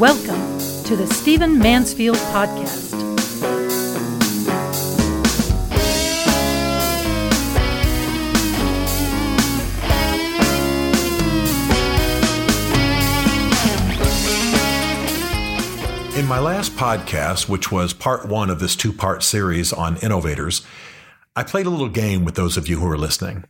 Welcome to the Stephen Mansfield Podcast. In my last podcast, which was part one of this two part series on innovators, I played a little game with those of you who are listening.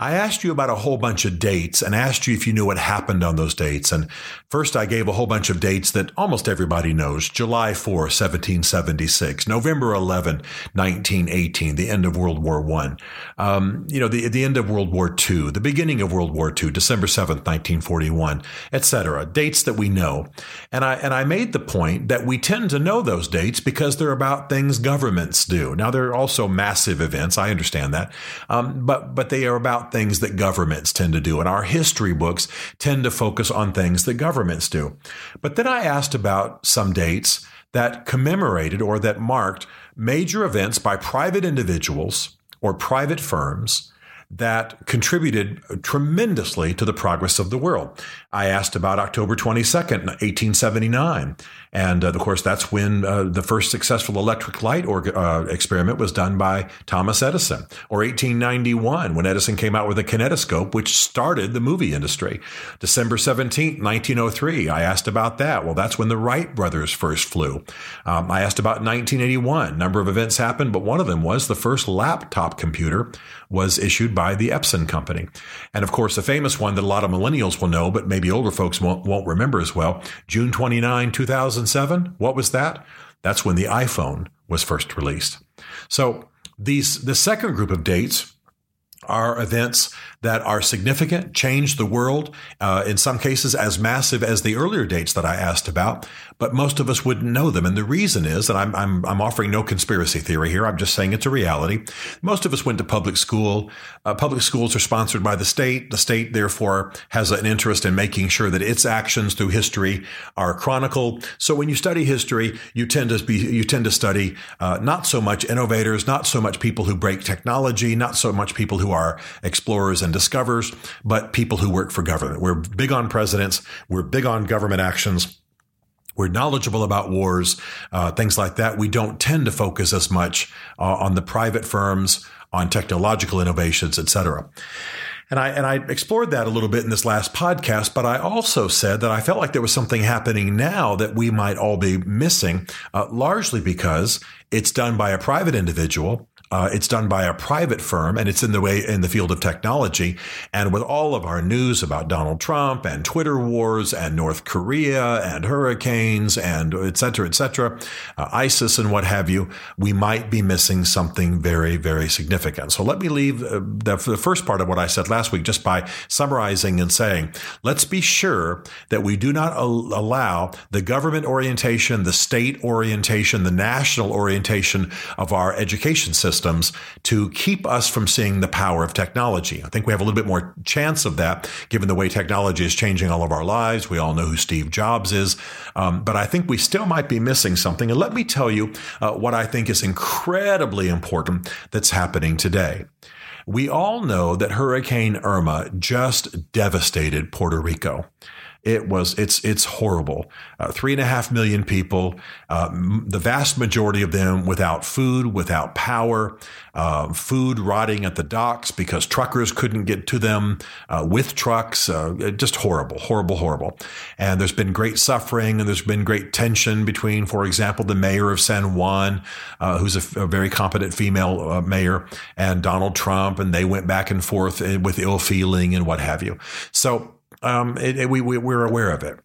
I asked you about a whole bunch of dates and asked you if you knew what happened on those dates. And first, I gave a whole bunch of dates that almost everybody knows July 4, 1776, November 11, 1918, the end of World War I, um, you know, the, the end of World War II, the beginning of World War II, December 7th, 1941, etc. Dates that we know. And I, and I made the point that we tend to know those dates because they're about things governments do. Now, they're also massive events. I understand that. Um, but, but they are about things that governments tend to do. And our history books tend to focus on things that governments do. But then I asked about some dates that commemorated or that marked major events by private individuals or private firms that contributed tremendously to the progress of the world. I asked about October 22nd, 1879. And uh, of course, that's when uh, the first successful electric light or, uh, experiment was done by Thomas Edison. Or 1891, when Edison came out with a kinetoscope, which started the movie industry. December 17th, 1903, I asked about that. Well, that's when the Wright brothers first flew. Um, I asked about 1981. A number of events happened, but one of them was the first laptop computer was issued by the Epson company. And of course, the famous one that a lot of millennials will know, but maybe older folks won't, won't remember as well, June 29, 2007. what was that? That's when the iPhone was first released. So these the second group of dates are events that are significant, change the world, uh, in some cases as massive as the earlier dates that I asked about, but most of us wouldn't know them. And the reason is, that I'm, I'm, I'm offering no conspiracy theory here, I'm just saying it's a reality. Most of us went to public school. Uh, public schools are sponsored by the state. The state, therefore, has an interest in making sure that its actions through history are chronicled. So when you study history, you tend to be, you tend to study uh, not so much innovators, not so much people who break technology, not so much people who are explorers and discovers, but people who work for government. We're big on presidents. We're big on government actions. We're knowledgeable about wars, uh, things like that. We don't tend to focus as much uh, on the private firms, on technological innovations, etc. And I and I explored that a little bit in this last podcast, but I also said that I felt like there was something happening now that we might all be missing, uh, largely because it's done by a private individual uh, it's done by a private firm and it's in the way in the field of technology. And with all of our news about Donald Trump and Twitter wars and North Korea and hurricanes and et cetera, et cetera, uh, ISIS and what have you, we might be missing something very, very significant. So let me leave uh, the, the first part of what I said last week just by summarizing and saying, let's be sure that we do not al- allow the government orientation, the state orientation, the national orientation of our education system systems to keep us from seeing the power of technology. I think we have a little bit more chance of that given the way technology is changing all of our lives. We all know who Steve Jobs is. Um, but I think we still might be missing something. And let me tell you uh, what I think is incredibly important that's happening today. We all know that Hurricane Irma just devastated Puerto Rico. It was it's it's horrible. Uh, three and a half million people, uh, m- the vast majority of them without food, without power, uh, food rotting at the docks because truckers couldn't get to them uh, with trucks. Uh, just horrible, horrible, horrible. And there's been great suffering and there's been great tension between, for example, the mayor of San Juan, uh, who's a, a, very competent female mayor, and Donald Trump, and they went back and forth with ill feeling and what have you. So um, it, it, we, we, we're aware of it.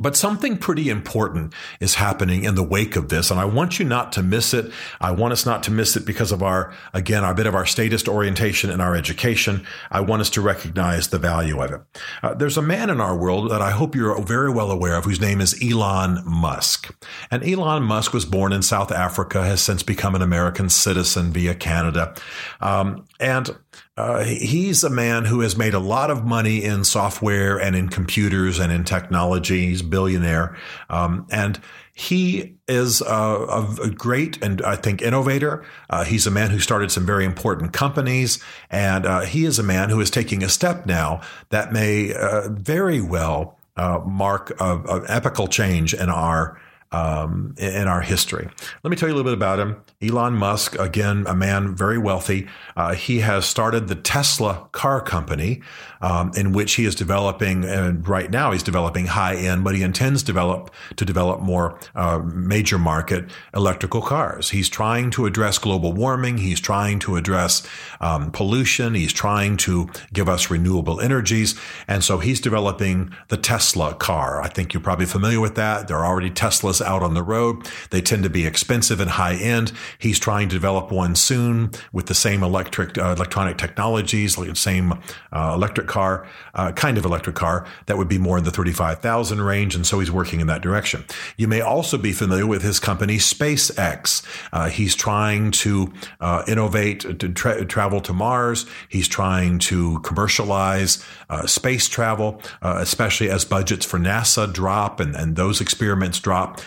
But something pretty important is happening in the wake of this. And I want you not to miss it. I want us not to miss it because of our, again, our bit of our statist orientation in our education. I want us to recognize the value of it. Uh, there's a man in our world that I hope you're very well aware of whose name is Elon Musk. And Elon Musk was born in South Africa, has since become an American citizen via Canada. Um, and uh, he's a man who has made a lot of money in software and in computers and in technology. He's a billionaire. Um, and he is a, a, great and I think innovator. Uh, he's a man who started some very important companies, and uh, he is a man who is taking a step now that may uh, very well uh, mark an epical change in our um, in our history. Let me tell you a little bit about him. Elon Musk, again, a man very wealthy. Uh, he has started the Tesla car company, um, in which he is developing, and right now he's developing high end, but he intends develop to develop more uh, major market electrical cars. He's trying to address global warming. He's trying to address um, pollution. He's trying to give us renewable energies, and so he's developing the Tesla car. I think you're probably familiar with that. There are already Teslas out on the road. They tend to be expensive and high end. He's trying to develop one soon with the same electric uh, electronic technologies, like the same uh, electric car, uh, kind of electric car that would be more in the 35,000 range. And so he's working in that direction. You may also be familiar with his company, SpaceX. Uh, he's trying to uh, innovate, to tra- travel to Mars. He's trying to commercialize uh, space travel, especially as budgets for NASA drop and, and those experiments drop.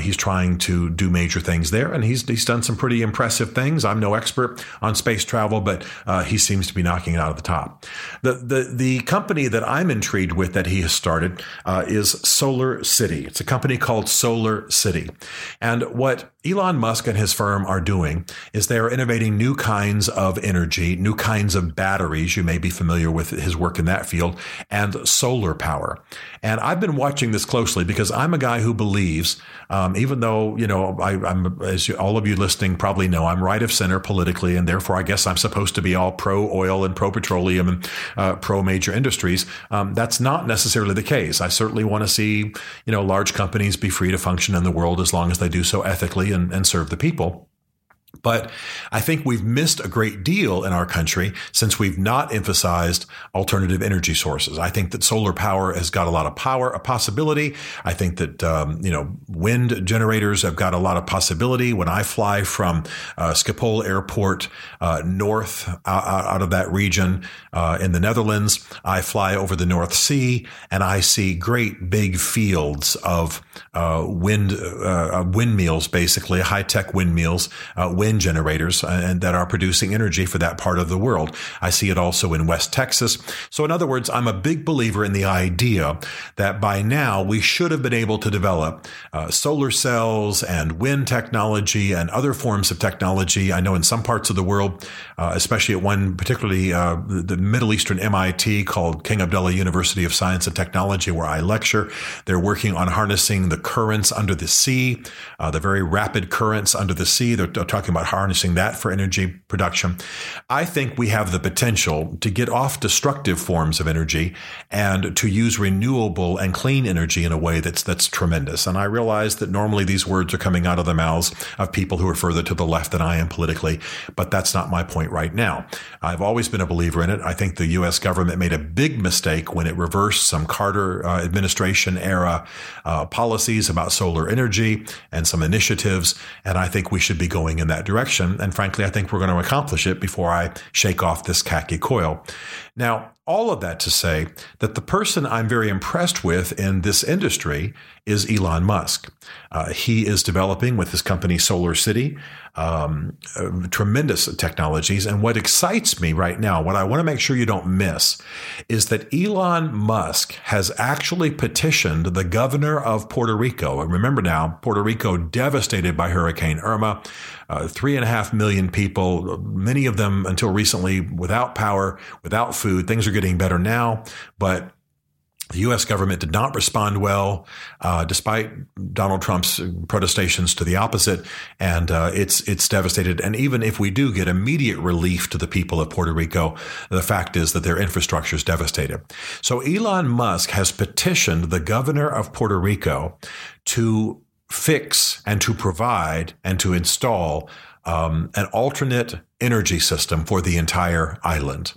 He's trying to do major things there, and he's he's done some pretty impressive things. I'm no expert on space travel, but uh, he seems to be knocking it out of the top. The the the company that I'm intrigued with that he has started uh, is Solar City. It's a company called Solar City, and what Elon Musk and his firm are doing is they are innovating new kinds of energy, new kinds of batteries. You may be familiar with his work in that field and solar power. And I've been watching this closely because I'm a guy who believes, um, even though, you know, I, am as you, all of you listening probably know, I'm right of center politically, and therefore I guess I'm supposed to be all pro oil and pro petroleum and uh, pro major industries. Um, that's not necessarily the case. I certainly want to see, you know, large companies be free to function in the world as long as they do so ethically and, and serve the people. But I think we've missed a great deal in our country since we've not emphasized alternative energy sources. I think that solar power has got a lot of power, a possibility. I think that, um, you know, wind generators have got a lot of possibility. When I fly from uh, Schiphol Airport uh, north out, out, of that region uh, in the Netherlands, I fly over the North Sea and I see great big fields of uh, wind uh, windmills, basically high tech windmills, uh, wind generators, and that are producing energy for that part of the world. I see it also in West Texas. So, in other words, I'm a big believer in the idea that by now we should have been able to develop uh, solar cells and wind technology and other forms of technology. I know in some parts of the world, uh, especially at one particularly uh, the Middle Eastern MIT called King Abdullah University of Science and Technology, where I lecture, they're working on harnessing the currents under the sea, uh, the very rapid currents under the sea. They're talking about harnessing that for energy production. I think we have the potential to get off destructive forms of energy and to use renewable and clean energy in a way that's that's tremendous. And I realize that normally these words are coming out of the mouths of people who are further to the left than I am politically, but that's not my point right now. I've always been a believer in it. I think the U.S. government made a big mistake when it reversed some Carter uh, administration era uh, policies about solar energy and some initiatives. And I think we should be going in that direction. And frankly, I think we're going to accomplish it before I shake off this khaki coil. Now, all of that to say that the person I'm very impressed with in this industry is Elon Musk. Uh, he is developing with his company Solar City um, uh, tremendous technologies. And what excites me right now, what I want to make sure you don't miss, is that Elon Musk has actually petitioned the governor of Puerto Rico. And remember now, Puerto Rico devastated by Hurricane Irma. Uh, three and a half million people, many of them until recently without power, without food. Things are getting better now, but the U.S. government did not respond well, uh, despite Donald Trump's protestations to the opposite, and uh, it's it's devastated. And even if we do get immediate relief to the people of Puerto Rico, the fact is that their infrastructure is devastated. So Elon Musk has petitioned the governor of Puerto Rico to fix and to provide and to install um, an alternate energy system for the entire island.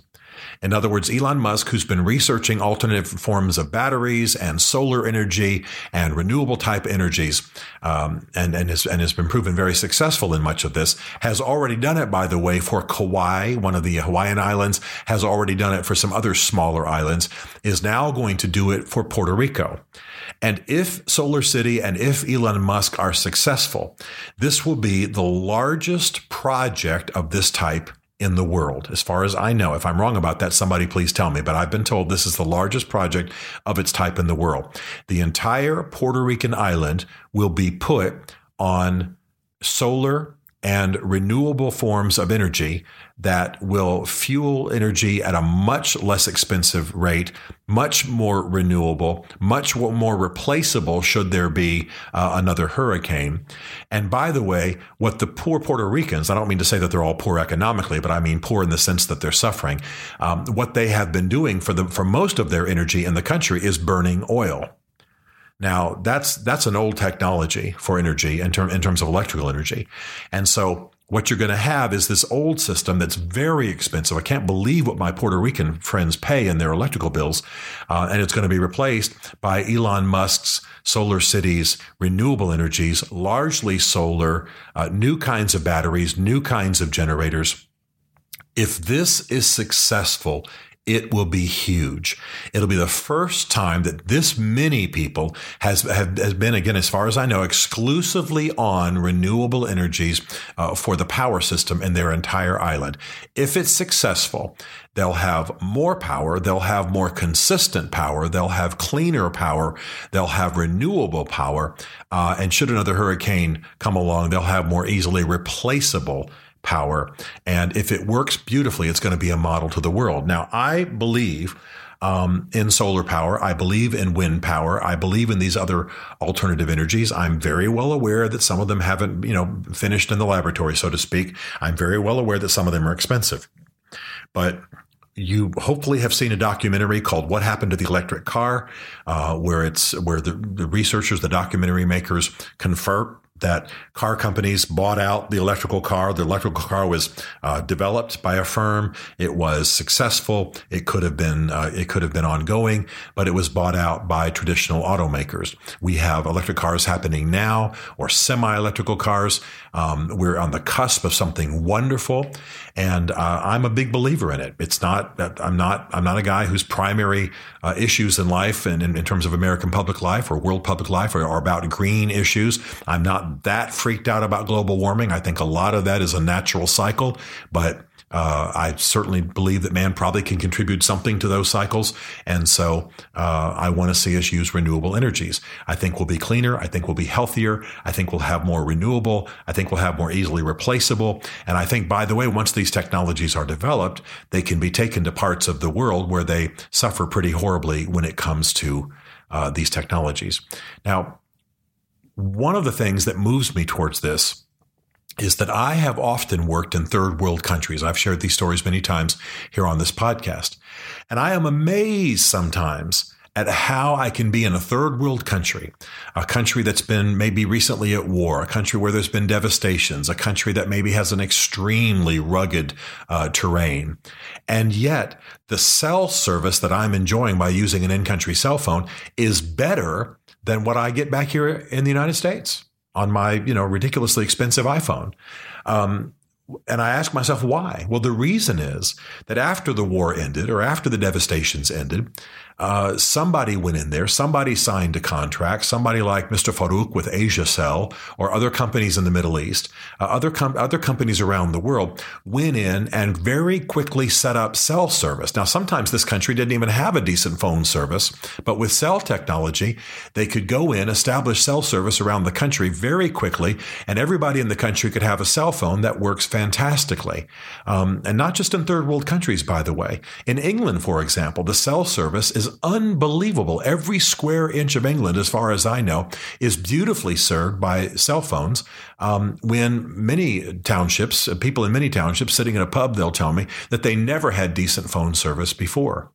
In other words, Elon Musk, who's been researching alternative forms of batteries and solar energy and renewable type energies, um, and, and, has, and has been proven very successful in much of this, has already done it, by the way, for Kauai, one of the Hawaiian islands, has already done it for some other smaller islands, is now going to do it for Puerto Rico. And if Solar City and if Elon Musk are successful, this will be the largest project of this type in the world, as far as I know. If I'm wrong about that, somebody please tell me. But I've been told this is the largest project of its type in the world. The entire Puerto Rican island will be put on solar and renewable forms of energy that will fuel energy at a much less expensive rate, much more renewable, much more replaceable should there be uh, another hurricane. And by the way, what the poor Puerto Ricans, I don't mean to say that they're all poor economically, but I mean poor in the sense that they're suffering. Um, what they have been doing for the, for most of their energy in the country is burning oil. Now that's that's an old technology for energy in, term, in terms of electrical energy, and so what you're going to have is this old system that's very expensive. I can't believe what my Puerto Rican friends pay in their electrical bills, uh, and it's going to be replaced by Elon Musk's solar cities, renewable energies, largely solar, uh, new kinds of batteries, new kinds of generators. If this is successful, it will be huge. It'll be the first time that this many people has have, has been again, as far as I know, exclusively on renewable energies uh, for the power system in their entire island. If it's successful, they'll have more power. They'll have more consistent power. They'll have cleaner power. They'll have renewable power. Uh, and should another hurricane come along, they'll have more easily replaceable power. And if it works beautifully, it's going to be a model to the world. Now, I believe um, in solar power. I believe in wind power. I believe in these other alternative energies. I'm very well aware that some of them haven't, you know, finished in the laboratory, so to speak. I'm very well aware that some of them are expensive. But you hopefully have seen a documentary called "What Happened to the Electric Car," uh, where it's where the, the researchers, the documentary makers, confer that car companies bought out the electrical car. The electrical car was uh, developed by a firm. It was successful. It could have been uh, it could have been ongoing, but it was bought out by traditional automakers. We have electric cars happening now, or semi-electrical cars. Um, we're on the cusp of something wonderful, and uh, I'm a big believer in it. It's not I'm not I'm not a guy whose primary uh, issues in life and in, in, terms of American public life or world public life are, are about green issues. I'm not that freaked out about global warming. I think a lot of that is a natural cycle, but uh, I certainly believe that man probably can contribute something to those cycles. And so uh, I want to see us use renewable energies. I think we'll be cleaner. I think we'll be healthier. I think we'll have more renewable. I think we'll have more easily replaceable. And I think, by the way, once these technologies are developed, they can be taken to parts of the world where they suffer pretty horribly when it comes to uh, these technologies. Now, one of the things that moves me towards this is that I have often worked in third world countries. I've shared these stories many times here on this podcast. And I am amazed sometimes at how I can be in a third world country, a country that's been maybe recently at war, a country where there's been devastations, a country that maybe has an extremely rugged uh, terrain. And yet the cell service that I'm enjoying by using an in-country cell phone is better than what I get back here in the United States on my, you know, ridiculously expensive iPhone. Um, and I ask myself why. Well, the reason is that after the war ended or after the devastations ended, uh, somebody went in there, somebody signed a contract, somebody like Mr. Farouk with Asiacell or other companies in the Middle East, uh, other com- other companies around the world went in and very quickly set up cell service. Now, sometimes this country didn't even have a decent phone service, but with cell technology, they could go in, establish cell service around the country very quickly, and everybody in the country could have a cell phone that works fantastically. Um, and not just in third world countries, by the way. In England, for example, the cell service is unbelievable. Every square inch of England, as far as I know, is beautifully served by cell phones. Um, when many townships, people in many townships sitting in a pub, they'll tell me that they never had decent phone service before.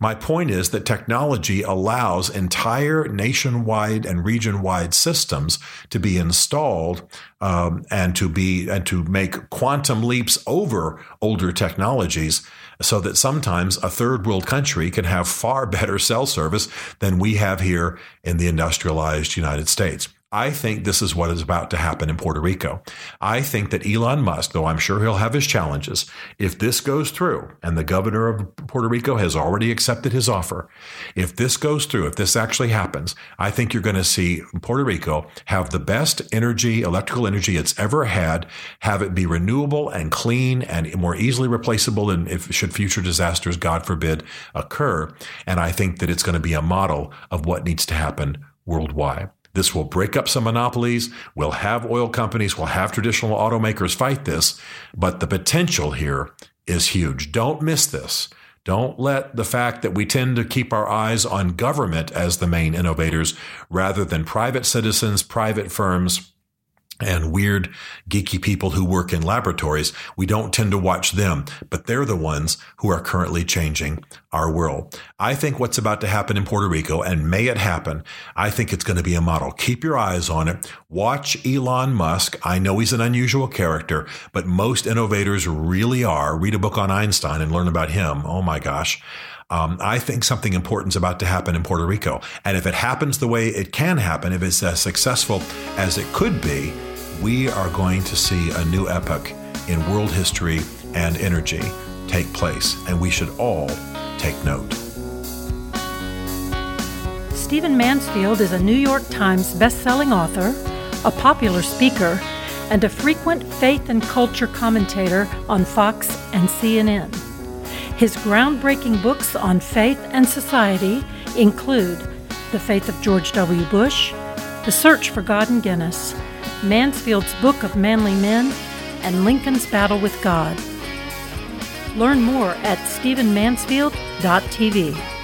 My point is that technology allows entire nationwide and region-wide systems to be installed um, and to be and to make quantum leaps over older technologies so that sometimes a third world country can have far better cell service than we have here in the industrialized United States. I think this is what is about to happen in Puerto Rico. I think that Elon Musk, though I'm sure he'll have his challenges, if this goes through, and the governor of Puerto Rico has already accepted his offer, if this goes through, if this actually happens, I think you're going to see Puerto Rico have the best energy, electrical energy it's ever had, have it be renewable and clean and more easily replaceable and if should future disasters, God forbid, occur. And I think that it's going to be a model of what needs to happen worldwide. This will break up some monopolies. We'll have oil companies, we'll have traditional automakers fight this, but the potential here is huge. Don't miss this. Don't let the fact that we tend to keep our eyes on government as the main innovators rather than private citizens, private firms, and weird, geeky people who work in laboratories, we don't tend to watch them, but they're the ones who are currently changing our world. I think what's about to happen in Puerto Rico, and may it happen, I think it's going to be a model. Keep your eyes on it. Watch Elon Musk. I know he's an unusual character, but most innovators really are. Read a book on Einstein and learn about him. Oh my gosh. Um, I think something important is about to happen in Puerto Rico. And if it happens the way it can happen, if it's as successful as it could be, we are going to see a new epoch in world history and energy take place. And we should all take note. Stephen Mansfield is a New York Times bestselling author, a popular speaker, and a frequent faith and culture commentator on Fox and CNN. His groundbreaking books on faith and society include The Faith of George W. Bush, The Search for God in Guinness, Mansfield's Book of Manly Men, and Lincoln's Battle with God. Learn more at stephenmansfield.tv.